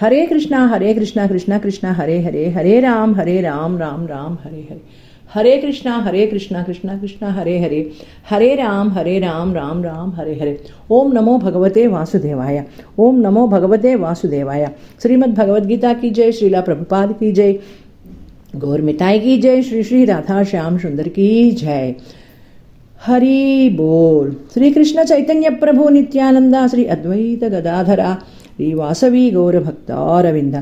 हरे कृष्णा हरे कृष्णा कृष्णा कृष्णा, हरे हरे हरे राम हरे राम राम राम, हरे हरे। हरे कृष्णा हरे कृष्णा कृष्णा कृष्णा, हरे हरे। हरे राम हरे राम राम राम, हरे हरे। ओम नमो भगवते वासुदेवाय। ओम नमो भगवते वासुदेवाय। श्रीमद् भगवद्गीता की जय, श्रीला प्रभुपाद की जय। गौरमिताई की जय, श्री श्री राधा श्याम सुंदर की जय। हरि बोल। श्री कृष्ण चैतन्य प्रभु नित्यानंदा, श्री अद्वैत गदाधरा। శ్రీ వాసవి గౌరభక్తారవింద.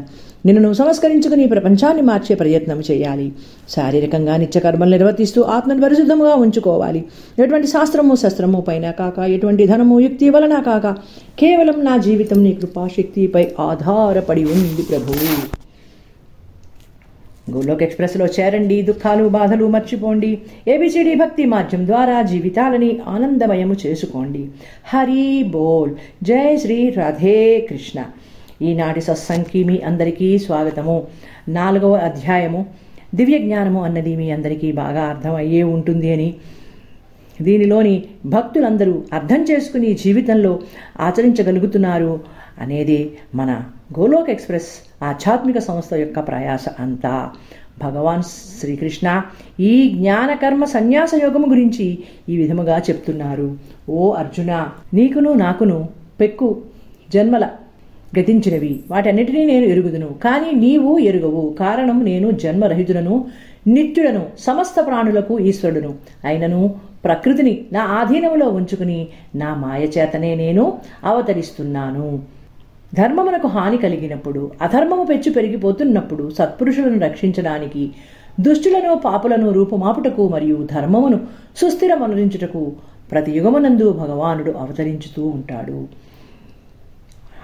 నిన్ను నువ్వు సంస్కరించుకుని ఈ ప్రపంచాన్ని మార్చే ప్రయత్నం చేయాలి. శారీరకంగా నిత్యకర్మలు నిర్వర్తిస్తూ ఆత్మను పరిశుద్ధముగా ఉంచుకోవాలి. ఎటువంటి శాస్త్రము శస్త్రము పైన కాక ఎటువంటి ధనము యుక్తి వలన కాక కేవలం నా జీవితం నీ కృపాశక్తిపై ఆధారపడి ఉంది ప్రభువు గోలోక్ ఎక్స్ప్రెస్లో చేరండి దుఃఖాలు బాధలు మర్చిపోండి. ఏబిసిడి భక్తి మాధ్యం ద్వారా జీవితాలని ఆనందమయము చేసుకోండి. హరి బోల్. జై శ్రీ రాధే కృష్ణ. ఈనాటి సత్సంగ్కి మీ అందరికీ స్వాగతము. నాలుగవ అధ్యాయము. దివ్య జ్ఞానము అన్నది మీ అందరికీ బాగా అర్థమయ్యే ఉంటుంది అని దీనిలోని భక్తులందరూ అర్థం చేసుకుని జీవితంలో ఆచరించగలుగుతున్నారు అనేది మన గోలోక్ ఎక్స్ప్రెస్ ఆధ్యాత్మిక సంస్థ యొక్క ప్రయాస అంతా. భగవాన్ శ్రీకృష్ణ ఈ జ్ఞానకర్మ సన్యాస యోగము గురించి ఈ విధముగా చెప్తున్నారు. ఓ అర్జున నీకును నాకును పెక్కు జన్మల గతించినవి. వాటన్నిటినీ నేను ఎరుగుదును. కానీ నీవు ఎరుగవు. కారణం నేను జన్మరహితులను నిత్యుడను సమస్త ప్రాణులకు ఈశ్వరుడును. అయినను ప్రకృతిని నా ఆధీనంలో ఉంచుకుని నా మాయచేతనే నేను అవతరిస్తున్నాను. ధర్మమునకు హాని కలిగినప్పుడు అధర్మము పెచ్చు పెరిగిపోతున్నప్పుడు సత్పురుషులను రక్షించడానికి దుష్టులను పాపులను రూపుమాపుటకు మరియు ధర్మమును సుస్థిరమనురించుటకు ప్రతి యుగమునందు భగవానుడు అవతరించుతూ ఉంటాడు.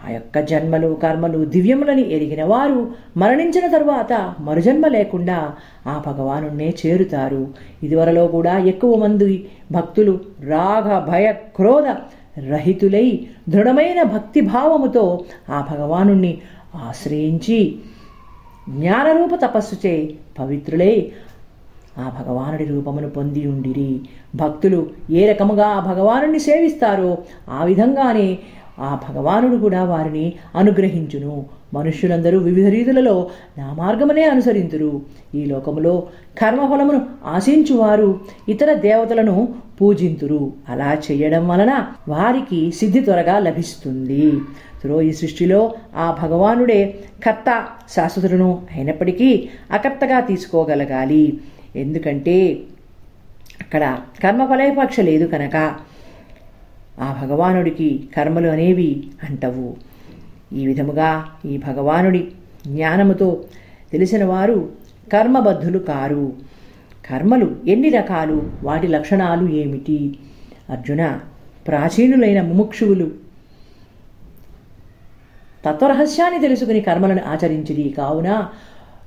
ఆ యొక్క జన్మలు కర్మలు దివ్యములని ఎరిగిన వారు మరణించిన తరువాత మరుజన్మ లేకుండా ఆ భగవానుణ్ణే చేరుతారు. ఇదివరలో కూడా ఎక్కువ మంది భక్తులు రాగ భయ క్రోధ రహితులై దృఢమైన భక్తిభావముతో ఆ భగవానుణ్ణి ఆశ్రయించి జ్ఞానరూప తపస్సుచే పవిత్రులై ఆ భగవానుడి రూపమును పొంది ఉండిరి. భక్తులు ఏ రకముగా ఆ భగవానుడిని సేవిస్తారో ఆ విధంగానే ఆ భగవానుడు కూడా వారిని అనుగ్రహించును. మనుష్యులందరూ వివిధ రీతులలో నా మార్గమనే అనుసరింతురు. ఈ లోకములో కర్మఫలమును ఆశించువారు ఇతర దేవతలను పూజింతురు. అలా చేయడం వలన వారికి సిద్ధి త్వరగా లభిస్తుంది. త్రో ఈ సృష్టిలో ఆ భగవానుడే కర్త శాశ్వతులను అయినప్పటికీ అకర్తగా తీసుకోగలగాలి. ఎందుకంటే అక్కడ కర్మఫలపక్ష లేదు కనుక ఆ భగవానుడికి కర్మలు అనేవి అంటవు. ఈ విధముగా ఈ భగవానుడి జ్ఞానముతో తెలిసిన వారు కర్మబద్ధులు కారు. కర్మలు ఎన్ని రకాలు? వాటి లక్షణాలు ఏమిటి? అర్జున ప్రాచీనులైన ముముక్షువులు తత్వరహస్యాన్ని తెలుసుకుని కర్మలను ఆచరించిది కావున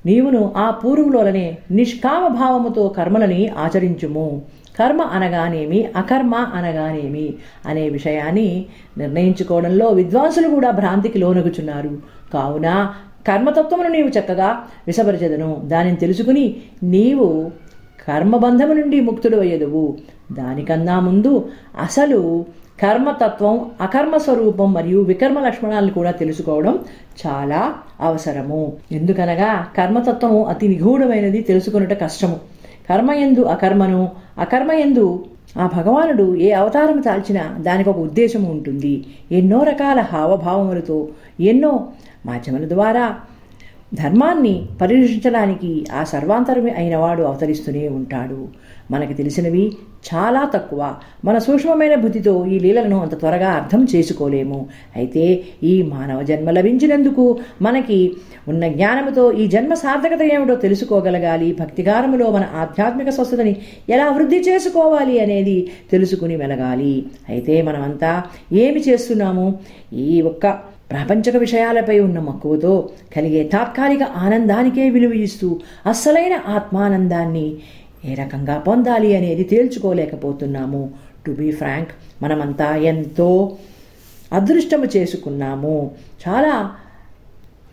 నీవును ఆ పూర్వులోనే నిష్కామ భావముతో కర్మలని ఆచరించుము. కర్మ అనగానేమి అకర్మ అనగానేమి అనే విషయాన్ని నిర్ణయించుకోవడంలో విద్వాంసులు కూడా భ్రాంతికి లోనగుచున్నారు. కావున కర్మతత్వమును నీవు చక్కగా విషపరిచెదను దానిని తెలుసుకుని నీవు కర్మబంధము నుండి ముక్తుడు అయ్యదువు దానికన్నా ముందు అసలు కర్మతత్వం అకర్మ స్వరూపం మరియు వికర్మ లక్షణాలను కూడా తెలుసుకోవడం చాలా అవసరము. ఎందుకనగా కర్మతత్వము అతి నిగూఢమైనది తెలుసుకున్నట కష్టము. కర్మయందు అకర్మను అకర్మయందు ఆ భగవానుడు ఏ అవతారం తాల్చినా దానికి ఒక ఉద్దేశం ఉంటుంది. ఎన్నో రకాల హావభావములతో ఎన్నో మాధ్యముల ద్వారా ధర్మాన్ని పరిరక్షించడానికి ఆ సర్వాంతరమే అయినవాడు అవతరిస్తూనే ఉంటాడు. మనకి తెలిసినవి చాలా తక్కువ. మన సూక్ష్మమైన బుద్ధితో ఈ లీలలను అంత త్వరగా అర్థం చేసుకోలేము. అయితే ఈ మానవ జన్మ లభించినందుకు మనకి ఉన్న జ్ఞానముతో ఈ జన్మ సార్థకత ఏమిటో తెలుసుకోగలగాలి. భక్తిగారములో మన ఆధ్యాత్మిక స్వస్థతని ఎలా వృద్ధి చేసుకోవాలి అనేది తెలుసుకుని వెలగాలి అయితే మనమంతా ఏమి చేస్తున్నాము? ఈ ఒక్క ప్రాపంచక విషయాలపై ఉన్న మక్కువతో కలిగే తాత్కాలిక ఆనందానికే విలువ ఇస్తూ అస్సలైన ఆత్మానందాన్ని ఏ రకంగా పొందాలి అనేది తేల్చుకోలేకపోతున్నాము. టు బీ ఫ్రాంక్ మనమంతా ఎంతో అదృష్టము చేసుకున్నాము. చాలా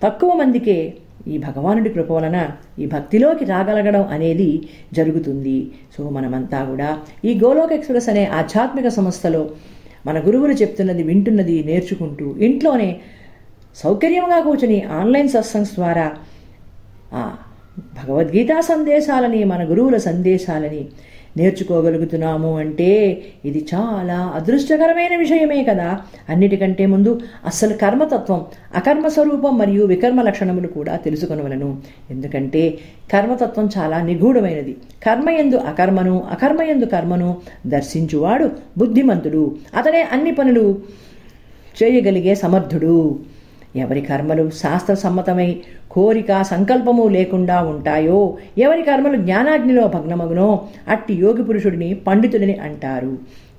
తక్కువ మందికే ఈ భగవానుడి కృప వలన ఈ భక్తిలోకి రాగలగడం అనేది జరుగుతుంది. సో మనమంతా కూడా ఈ గోలోక్ ఎక్స్ప్రెస్ అనే ఆధ్యాత్మిక సంస్థలో మన గురువులు చెప్తున్నది వింటున్నది నేర్చుకుంటూ ఇంట్లోనే సౌకర్యంగా కూర్చుని ఆన్లైన్ సత్సంగ్స్ ద్వారా భగవద్గీతా సందేశాలని మన గురువుల సందేశాలని నేర్చుకోగలుగుతున్నాము అంటే ఇది చాలా అదృష్టకరమైన విషయమే కదా. అన్నిటికంటే ముందు అస్సలు కర్మతత్వం అకర్మ స్వరూపం మరియు వికర్మ లక్షణములు కూడా తెలుసుకొనవలను. ఎందుకంటే కర్మతత్వం చాలా నిగూఢమైనది. కర్మయందు అకర్మను అకర్మయందు కర్మను దర్శించువాడు బుద్ధిమంతుడు. అతనే అన్ని పనులు చేయగలిగే సమర్థుడు. ఎవరి కర్మలు శాస్త్ర సమ్మతమై కోరిక సంకల్పము లేకుండా ఉంటాయో? ఎవరి కర్మలు జ్ఞానాగ్నిలో భగ్నమగునో? అట్టి యోగి పురుషుడిని పండితుడిని అంటారు.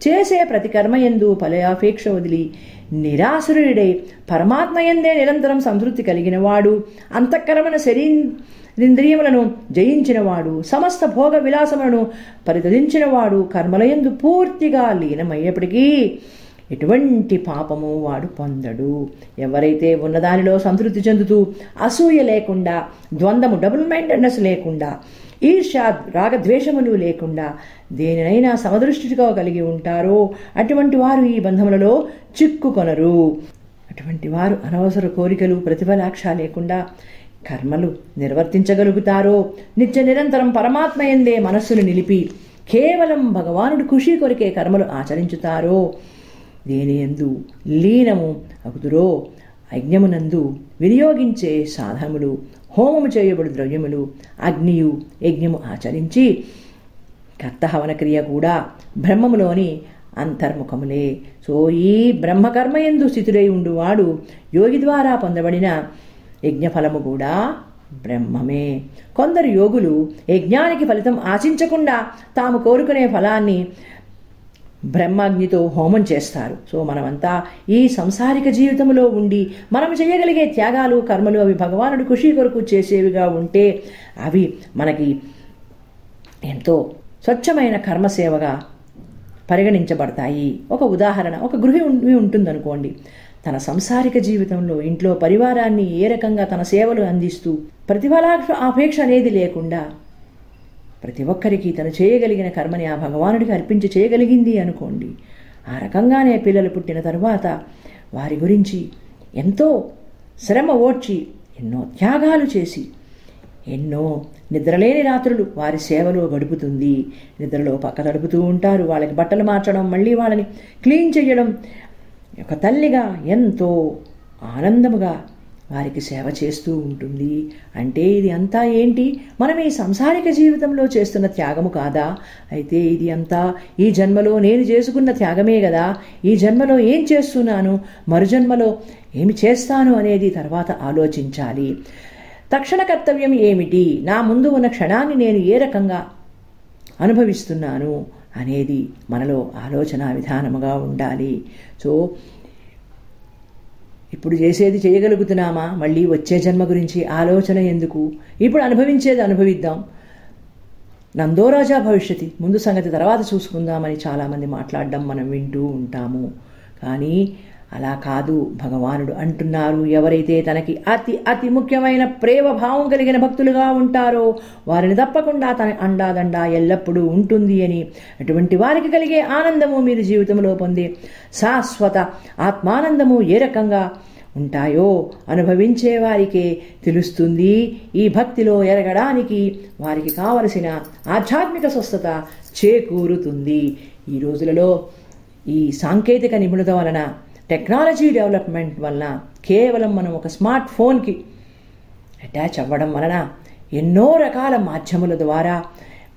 చేసే ప్రతి కర్మయందు ఫలయాపేక్ష వదిలి నిరాసురుడై పరమాత్మయందే నిరంతరం సంతృప్తి కలిగినవాడు. అంతఃకరమైన శరీంద్రియములను జయించినవాడు. సమస్త భోగ విలాసములను పరితరించినవాడు కర్మలయందు పూర్తిగా లీనమయ్యేప్పటికీ ఎటువంటి పాపము వాడు పొందడు. ఎవరైతే ఉన్నదానిలో సంతృప్తి చెందుతూ అసూయ లేకుండా ద్వంద్వము డబుల్ మైండెడ్నెస్ లేకుండా ఈర్ష రాగద్వేషములు లేకుండా దేనినైనా సమదృష్టిగా కలిగి ఉంటారో అటువంటి వారు ఈ బంధములలో చిక్కుకొనరు. అటువంటి వారు అనవసర కోరికలు ప్రతిఫలాక్ష లేకుండా కర్మలు నిర్వర్తించగలుగుతారో నిత్య నిరంతరం పరమాత్మ ఎందే మనస్సును నిలిపి కేవలం భగవానుడు ఖుషి కొరికే కర్మలు ఆచరించుతారో దేని ఎందు లీనము అగుదురో యజ్ఞమునందు వినియోగించే సాధనములు హోమము చేయబడు ద్రవ్యములు అగ్నియు యజ్ఞము ఆచరించి కర్తహవన క్రియ కూడా బ్రహ్మములోని అంతర్ముఖములే. సో ఈ బ్రహ్మకర్మ ఎందు స్థితుడై ఉండువాడు యోగి ద్వారా పొందబడిన యజ్ఞఫలము కూడా బ్రహ్మమే. కొందరు యోగులు యజ్ఞానికి ఫలితం ఆశించకుండా తాము కోరుకునే ఫలాన్ని బ్రహ్మాగ్నితో హోమం చేస్తారు. సో మనమంతా ఈ సంసారిక జీవితంలో ఉండి మనం చేయగలిగే త్యాగాలు కర్మలు అవి భగవానుడు ఖుషి కొరకు చేసేవిగా ఉంటే అవి మనకి ఎంతో స్వచ్ఛమైన కర్మసేవగా పరిగణించబడతాయి. ఒక ఉదాహరణ ఒక గృహి ఉంటుందనుకోండి. తన సంసారిక జీవితంలో ఇంట్లో పరివారాన్ని ఏ రకంగా తన సేవలు అందిస్తూ ప్రతిఫలా ఆపేక్ష అనేది లేకుండా ప్రతి ఒక్కరికి తను చేయగలిగిన కర్మని ఆ భగవానుడికి అర్పించి చేయగలిగింది అనుకోండి. ఆ రకంగానే పిల్లలు పుట్టిన తరువాత వారి గురించి ఎంతో శ్రమ ఓడ్చి ఎన్నో త్యాగాలు చేసి ఎన్నో నిద్రలేని రాత్రులు వారి సేవలో గడుపుతుంది. నిద్రలో పక్క తడుపుతూ ఉంటారు. వాళ్ళకి బట్టలు మార్చడం మళ్ళీ వాళ్ళని క్లీన్ చేయడం ఒక తల్లిగా ఎంతో ఆనందముగా వారికి సేవ చేస్తూ ఉంటుంది. అంటే ఇది అంతా ఏంటి? మనం ఈ సంసారిక జీవితంలో చేస్తున్న త్యాగము కాదా? అయితే ఇది అంతా ఈ జన్మలో నేను చేసుకున్న త్యాగమే కదా. ఈ జన్మలో ఏం చేస్తున్నాను? మరుజన్మలో ఏమి చేస్తాను అనేది తర్వాత ఆలోచించాలి. తక్షణ కర్తవ్యం ఏమిటి? నా ముందు ఉన్న క్షణాన్ని నేను ఏ రకంగా అనుభవిస్తున్నాను అనేది మనలో ఆలోచన విధానముగా ఉండాలి. సో ఇప్పుడు చేసేది చేయగలుగుతున్నామా? మళ్ళీ వచ్చే జన్మ గురించి ఆలోచన ఎందుకు? ఇప్పుడు అనుభవించేది అనుభవిద్దాం. నందోరాజా భవిష్యత్తు ముందు సంగతి తర్వాత చూసుకుందామని చాలామంది మాట్లాడడం మనం వింటూ ఉంటాము. కానీ అలా కాదు భగవానుడు అంటున్నారు. ఎవరైతే తనకి అతి అతి ముఖ్యమైన ప్రేమ భావం కలిగిన భక్తులుగా ఉంటారో వారిని తప్పకుండా తన అండాదండ ఎల్లప్పుడూ ఉంటుంది అని అటువంటి వారికి కలిగే ఆనందము మీరు జీవితంలో పొందే శాశ్వత ఆత్మానందము ఏ రకంగా ఉంటాయో అనుభవించే వారికే తెలుస్తుంది. ఈ భక్తిలో ఎరగడానికి వారికి కావలసిన ఆధ్యాత్మిక స్వస్థత చేకూరుతుంది. ఈ రోజులలో ఈ సాంకేతిక నిపుణత వలన టెక్నాలజీ డెవలప్మెంట్ వలన కేవలం మనం ఒక స్మార్ట్ ఫోన్కి అటాచ్ అవ్వడం వలన ఎన్నో రకాల మాధ్యముల ద్వారా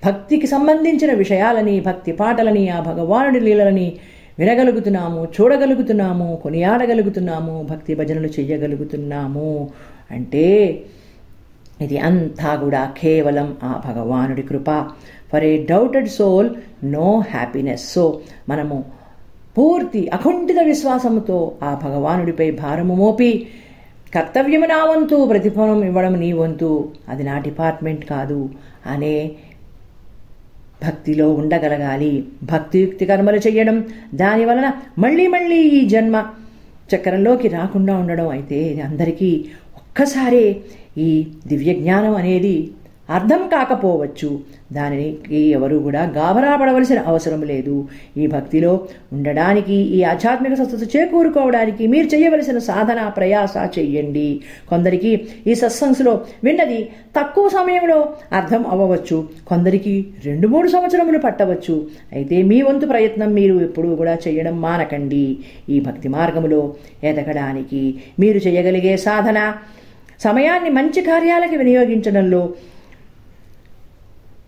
భక్తికి సంబంధించిన విషయాలని భక్తి పాటలని ఆ భగవానుడి లీలలని వినగలుగుతున్నాము చూడగలుగుతున్నాము కొనియాడగలుగుతున్నాము భక్తి భజనలు చేయగలుగుతున్నాము అంటే ఇది అంతా కూడా కేవలం ఆ భగవానుడి కృప. For a doubted soul no happiness. So మనము పూర్తి అకుంఠిత విశ్వాసముతో ఆ భగవానుడిపై భారము మోపి కర్తవ్యము నా వంతు ప్రతిఫలం ఇవ్వడం నీ వంతు. అది నా డిపార్ట్మెంట్ కాదు అనే భక్తిలో ఉండగలగాలి. భక్తియుక్తి కర్మలు చేయడం దాని వలన మళ్ళీ మళ్ళీ ఈ జన్మ చక్రంలోకి రాకుండా ఉండడం అయితే అందరికీ ఒక్కసారే ఈ దివ్య జ్ఞానం అనేది అర్థం కాకపోవచ్చు. దానికి ఎవరు కూడా గాబరా పడవలసిన అవసరం లేదు. ఈ భక్తిలో ఉండడానికి ఈ ఆధ్యాత్మిక సత్సత్తు చేకూరుకోవడానికి మీరు చేయవలసిన సాధన ప్రయాస చెయ్యండి కొందరికి ఈ సత్సంగ్స్లో విన్నది తక్కువ సమయంలో అర్థం అవ్వవచ్చు. కొందరికి రెండు మూడు సంవత్సరములు పట్టవచ్చు. అయితే మీ వంతు ప్రయత్నం మీరు ఎప్పుడూ కూడా చేయడం మానకండి. ఈ భక్తి మార్గములో ఎదగడానికి మీరు చేయగలిగే సాధన సమయాన్ని మంచి కార్యాలకు వినియోగించడంలో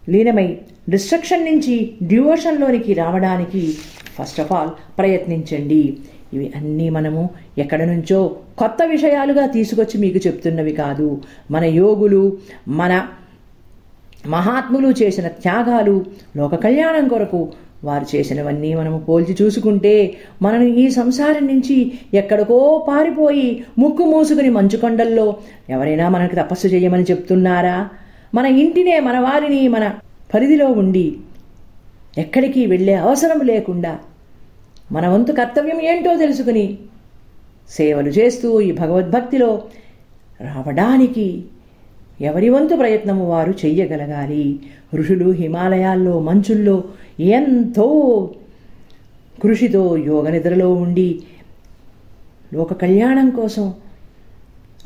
లీనమై డిస్ట్రక్షన్ నుంచి డివోషన్లోనికి రావడానికి ఫస్ట్ ఆఫ్ ఆల్ ప్రయత్నించండి. ఇవి అన్నీ మనము ఎక్కడి నుంచో కొత్త విషయాలుగా తీసుకొచ్చి మీకు చెప్తున్నవి కాదు. మన యోగులు మన మహాత్ములు చేసిన త్యాగాలు లోక కళ్యాణం కొరకు వారు చేసినవన్నీ మనము పోల్చి చూసుకుంటే మనం ఈ సంసారం నుంచి ఎక్కడికో పారిపోయి ముక్కు మూసుకుని మంచుకొండల్లో ఎవరైనా మనకు తపస్సు చేయమని చెప్తున్నారా? మన ఇంటినే మన వారిని మన పరిధిలో ఉండి ఎక్కడికి వెళ్ళే అవసరం లేకుండా మన వంతు కర్తవ్యం ఏంటో తెలుసుకుని సేవలు చేస్తూ ఈ భగవద్భక్తిలో రావడానికి ఎవరి వంతు ప్రయత్నము వారు చెయ్యగలగాలి. ఋషులు హిమాలయాల్లో మంచుల్లో ఎంతో కృషితో యోగ నిద్రలో ఉండి లోక కళ్యాణం కోసం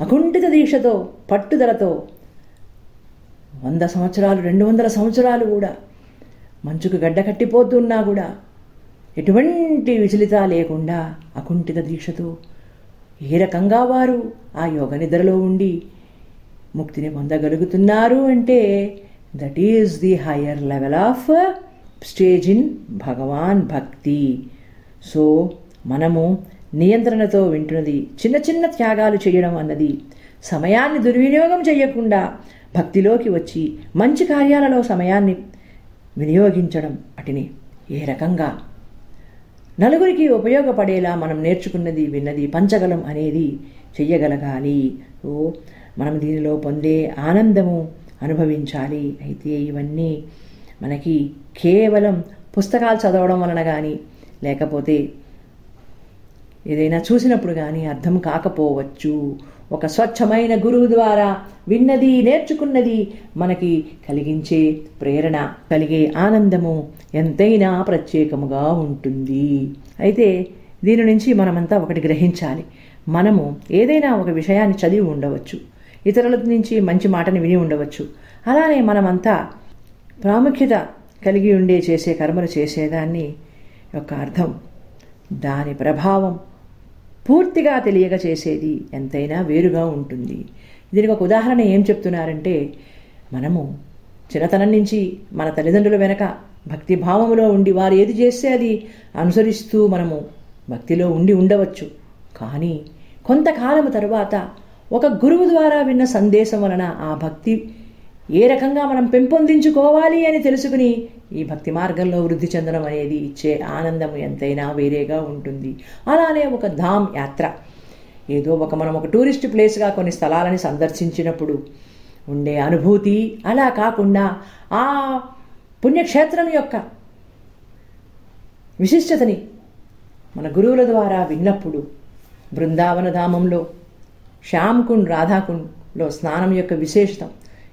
అకుంఠిత దీక్షతో పట్టుదలతో వంద సంవత్సరాలు రెండు వందల సంవత్సరాలు కూడా మంచుకు గడ్డ కట్టిపోతున్నా కూడా ఎటువంటి విచలిత లేకుండా అకుంఠిత దీక్షతో ఏ రకంగా వారు ఆ యోగ నిద్రలో ఉండి ముక్తిని పొందగలుగుతున్నారు అంటే that is the higher level of stage in Bhagwan bhakti. So మనము నియంత్రణతో వింటున్నది చిన్న చిన్న త్యాగాలు చేయడం అన్నది సమయాన్ని దుర్వినియోగం చేయకుండా భక్తిలోకి వచ్చి మంచి కార్యాలలో సమయాన్ని వినియోగించడం వాటిని ఏ రకంగా? నలుగురికి ఉపయోగపడేలా మనం నేర్చుకున్నది విన్నది పంచగలం అనేది చెయ్యగలగాలి. ఓ మనం దీనిలో పొందే ఆనందము అనుభవించాలి. అయితే ఇవన్నీ మనకి కేవలం పుస్తకాలు చదవడం వలన కానీ లేకపోతే ఏదైనా చూసినప్పుడు కానీ అర్థం కాకపోవచ్చు. ఒక స్వచ్ఛమైన గురువు ద్వారా విన్నది నేర్చుకున్నది మనకి కలిగించే ప్రేరణ కలిగే ఆనందము ఎంతైనా ప్రత్యేకముగా ఉంటుంది. అయితే దీని నుంచి మనమంతా ఒకటి గ్రహించాలి. మనము ఏదైనా ఒక విషయాన్ని చదివి ఉండవచ్చు. ఇతరుల నుంచి మంచి మాటని విని ఉండవచ్చు. అలానే మనమంతా ప్రాముఖ్యత కలిగి ఉండే చేసే కర్మలు చేసేదాన్ని యొక్క అర్థం దాని ప్రభావం పూర్తిగా తెలియక చేసేది ఎంతైనా వేరుగా ఉంటుంది. దీనికి ఒక ఉదాహరణ ఏం చెప్తున్నారంటే మనము చిన్నతనం నుంచి మన తల్లిదండ్రుల వెనక భక్తి భావములో ఉండి వారు ఏది చేస్తే అది అనుసరిస్తూ మనము భక్తిలో ఉండి ఉండవచ్చు. కానీ కొంతకాలము తర్వాత ఒక గురువు ద్వారా విన్న సందేశం వలన ఆ భక్తి ఏ రకంగా మనం పెంపొందించుకోవాలి అని తెలుసుకుని ఈ భక్తి మార్గంలో వృద్ధి చెందడం అనేది ఇచ్చే ఆనందం ఎంతైనా వేరేగా ఉంటుంది. అలానే ఒక ధామ్ యాత్ర. ఏదో ఒక మనం ఒక టూరిస్ట్ ప్లేస్గా కొన్ని స్థలాలని సందర్శించినప్పుడు ఉండే అనుభూతి అలా కాకుండా ఆ పుణ్యక్షేత్రం యొక్క విశిష్టతని మన గురువుల ద్వారా విన్నప్పుడు బృందావన ధామంలో శ్యామ్కుండ్ రాధాకుండ్లో స్నానం యొక్క విశేషతం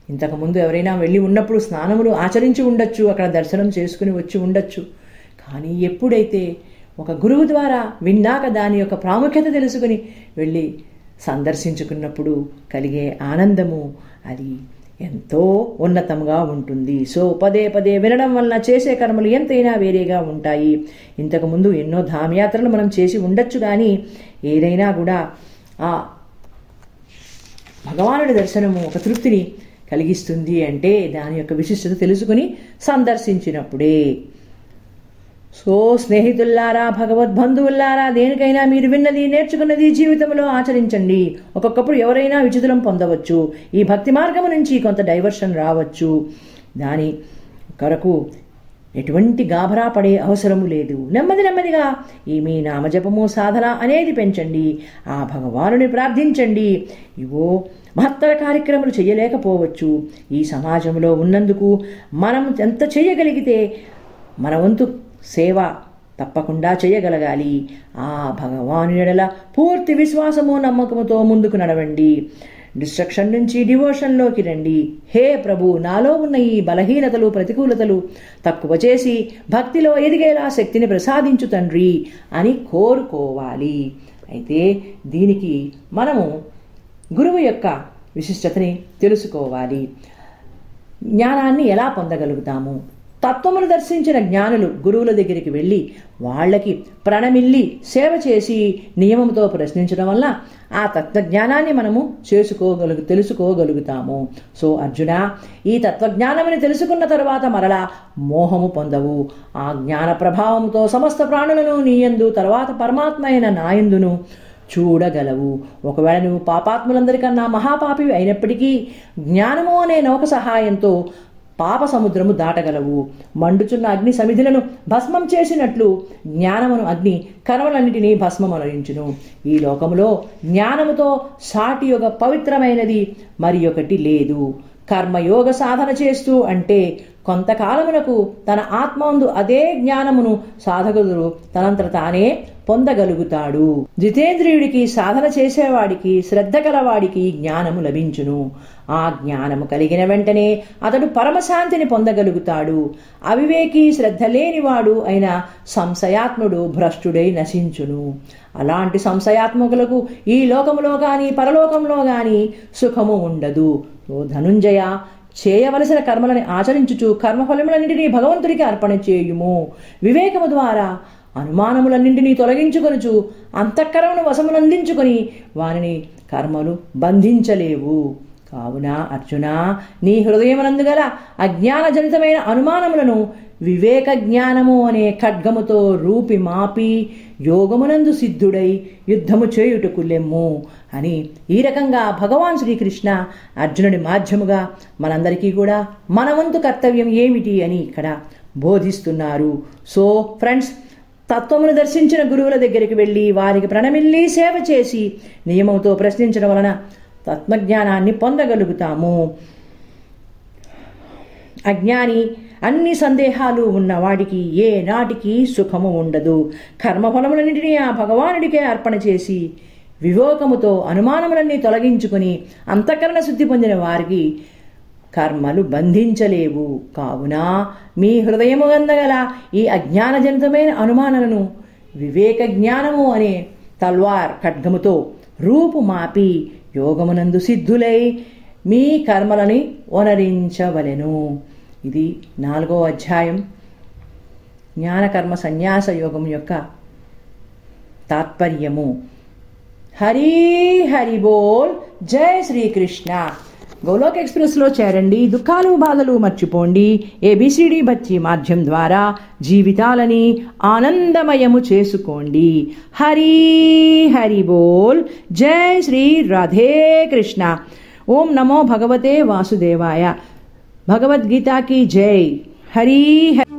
ఇంతకుముందు ఎవరైనా వెళ్ళి ఉన్నప్పుడు స్నానములు ఆచరించి ఉండొచ్చు అక్కడ దర్శనం చేసుకుని వచ్చి ఉండొచ్చు. కానీ ఎప్పుడైతే ఒక గురువు ద్వారా విన్నాక దాని యొక్క ప్రాముఖ్యత తెలుసుకుని వెళ్ళి సందర్శించుకున్నప్పుడు కలిగే ఆనందము అది ఎంతో ఉన్నతంగా ఉంటుంది. సో పదే పదే వినడం వలన చేసే కర్మలు ఎంతైనా వేరేగా ఉంటాయి. ఇంతకుముందు ఎన్నో ధామయాత్రలు మనం చేసి ఉండొచ్చు కానీ ఏదైనా కూడా ఆ భగవానుడి దర్శనము ఒక తృప్తిని కలిగిస్తుంది అంటే దాని యొక్క విశిష్టత తెలుసుకుని సందర్శించినప్పుడే. సో స్నేహితుల్లారా భగవద్బంధువుల్లారా దేనికైనా మీరు విన్నది నేర్చుకున్నది జీవితంలో ఆచరించండి. ఒక్కొక్కప్పుడు ఎవరైనా విచిత్రం పొందవచ్చు. ఈ భక్తి మార్గము నుంచి కొంత డైవర్షన్ రావచ్చు. దాని కొరకు ఎటువంటి గాభరా పడే అవసరము లేదు. నెమ్మది నెమ్మదిగా ఈ మీ నామజపము సాధన అనేది పెంచండి. ఆ భగవానుని ప్రార్థించండి. ఇవో మహత్తర కార్యక్రమాలు చేయలేకపోవచ్చు. ఈ సమాజంలో ఉన్నందుకు మనం ఎంత చేయగలిగితే మన వంతు సేవ తప్పకుండా చేయగలగాలి. ఆ భగవాను పూర్తి విశ్వాసము నమ్మకముతో ముందుకు నడవండి. డిస్ట్రక్షన్ నుంచి డివోషన్లోకి రండి. హే ప్రభు నాలో ఉన్న ఈ బలహీనతలు ప్రతికూలతలు తక్కువ చేసి భక్తిలో ఎదిగేలా శక్తిని ప్రసాదించు తండ్రి అని కోరుకోవాలి. అయితే దీనికి మనము గురువు యొక్క విశిష్టతని తెలుసుకోవాలి. జ్ఞానాన్ని ఎలా పొందగలుగుతాము? తత్వమును దర్శించిన జ్ఞానులు గురువుల దగ్గరికి వెళ్ళి వాళ్ళకి ప్రణమిల్లి సేవ చేసి నియమంతో ప్రశ్నించడం వల్ల ఆ తత్వజ్ఞానాన్ని మనము చేసుకోగలుగు తెలుసుకోగలుగుతాము. సో అర్జున ఈ తత్వజ్ఞానమని తెలుసుకున్న తర్వాత మరలా మోహము పొందవు. ఆ జ్ఞాన ప్రభావంతో సమస్త ప్రాణులను నీయందు తర్వాత పరమాత్మ అయిన నాయందును చూడగలవు. ఒకవేళ నువ్వు పాపాత్ములందరికన్నా మహాపాపివి అయినప్పటికీ జ్ఞానము అనే నౌక సహాయంతో పాప సముద్రము దాటగలవు. మండుచున్న అగ్ని సమిధులను భస్మం చేసినట్లు జ్ఞానమును అగ్ని కర్మలన్నిటినీ భస్మమనరించును ఈ లోకములో జ్ఞానముతో సాటి యొక్క పవిత్రమైనది మరి ఒకటి లేదు. కర్మయోగ సాధన చేస్తూ అంటే కొంతకాలమునకు తన ఆత్మందు అదే జ్ఞానమును సాధకుడు తనంతట తానే పొందగలుగుతాడు. జితేంద్రియుడికి సాధన చేసేవాడికి శ్రద్ధ కలవాడికి జ్ఞానము లభించును. ఆ జ్ఞానము కలిగిన వెంటనే అతడు పరమశాంతిని పొందగలుగుతాడు. అవివేకి శ్రద్ధ లేనివాడు అయిన సంశయాత్ముడు భ్రష్టుడై నశించును. అలాంటి సంశయాత్మకులకు ఈ లోకములో గాని పరలోకంలో గాని సుఖము ఉండదు. ఓ ధనుంజయ చేయవలసిన కర్మలని ఆచరించుచు కర్మఫలములన్నింటినీ భగవంతుడికి అర్పణ చేయుము. వివేకము ద్వారా అనుమానములన్నింటినీ తొలగించుకొనుచు అంతఃకరమును వశమునందించుకొని వారిని కర్మలు బంధించలేవు. కావున అర్జున నీ హృదయమునందుగల అజ్ఞానజనితమైన అనుమానములను వివేక జ్ఞానము అనే ఖడ్గముతో రూపి మాపి యోగమునందు సిద్ధుడై యుద్ధము చేయుటకు లెమ్ము అని ఈ రకంగా భగవాన్ శ్రీకృష్ణ అర్జునుడి మాధ్యముగా మనందరికీ కూడా మన వంతు కర్తవ్యం ఏమిటి అని ఇక్కడ బోధిస్తున్నారు. సో ఫ్రెండ్స్ తత్వమును దర్శించిన గురువుల దగ్గరికి వెళ్ళి వారికి ప్రణమిల్లి సేవ చేసి నియమంతో ప్రశ్నించడం వలన తత్వజ్ఞానాన్ని పొందగలుగుతాము. అజ్ఞాని అన్ని సందేహాలు ఉన్నవాడికి ఏనాటికి సుఖము ఉండదు. కర్మఫలములన్నింటినీ ఆ భగవానుడికే అర్పణ చేసి వివేకముతో అనుమానములన్నీ తొలగించుకుని అంతఃకరణ శుద్ధి పొందిన వారికి కర్మలు బంధించలేవు. కావున మీ హృదయము గందగల ఈ అజ్ఞానజనితమైన అనుమానాలను వివేక జ్ఞానము అనే తల్వార్ ఖడ్గముతో రూపు మాపి యోగమునందు సిద్ధులై మీ కర్మలని వనరించవలెను. ఇది నాలుగో అధ్యాయం. జ్ఞానకర్మ సన్యాస యోగం యొక్క తాత్పర్యము. హరి హరి బోల్. జై శ్రీకృష్ణ. గోలోక్ ఎక్స్ప్రెస్లో చేరండి. దుఃఖాలు బాధలు మర్చిపోండి. ఏబిసిడి బచ్చి మాధ్యం ద్వారా జీవితాలని ఆనందమయము చేసుకోండి. హరి హరి బోల్. జై శ్రీ రాధే కృష్ణ. ఓం నమో భగవతే వాసుదేవాయ. భగవద్గీత జై హరి హరి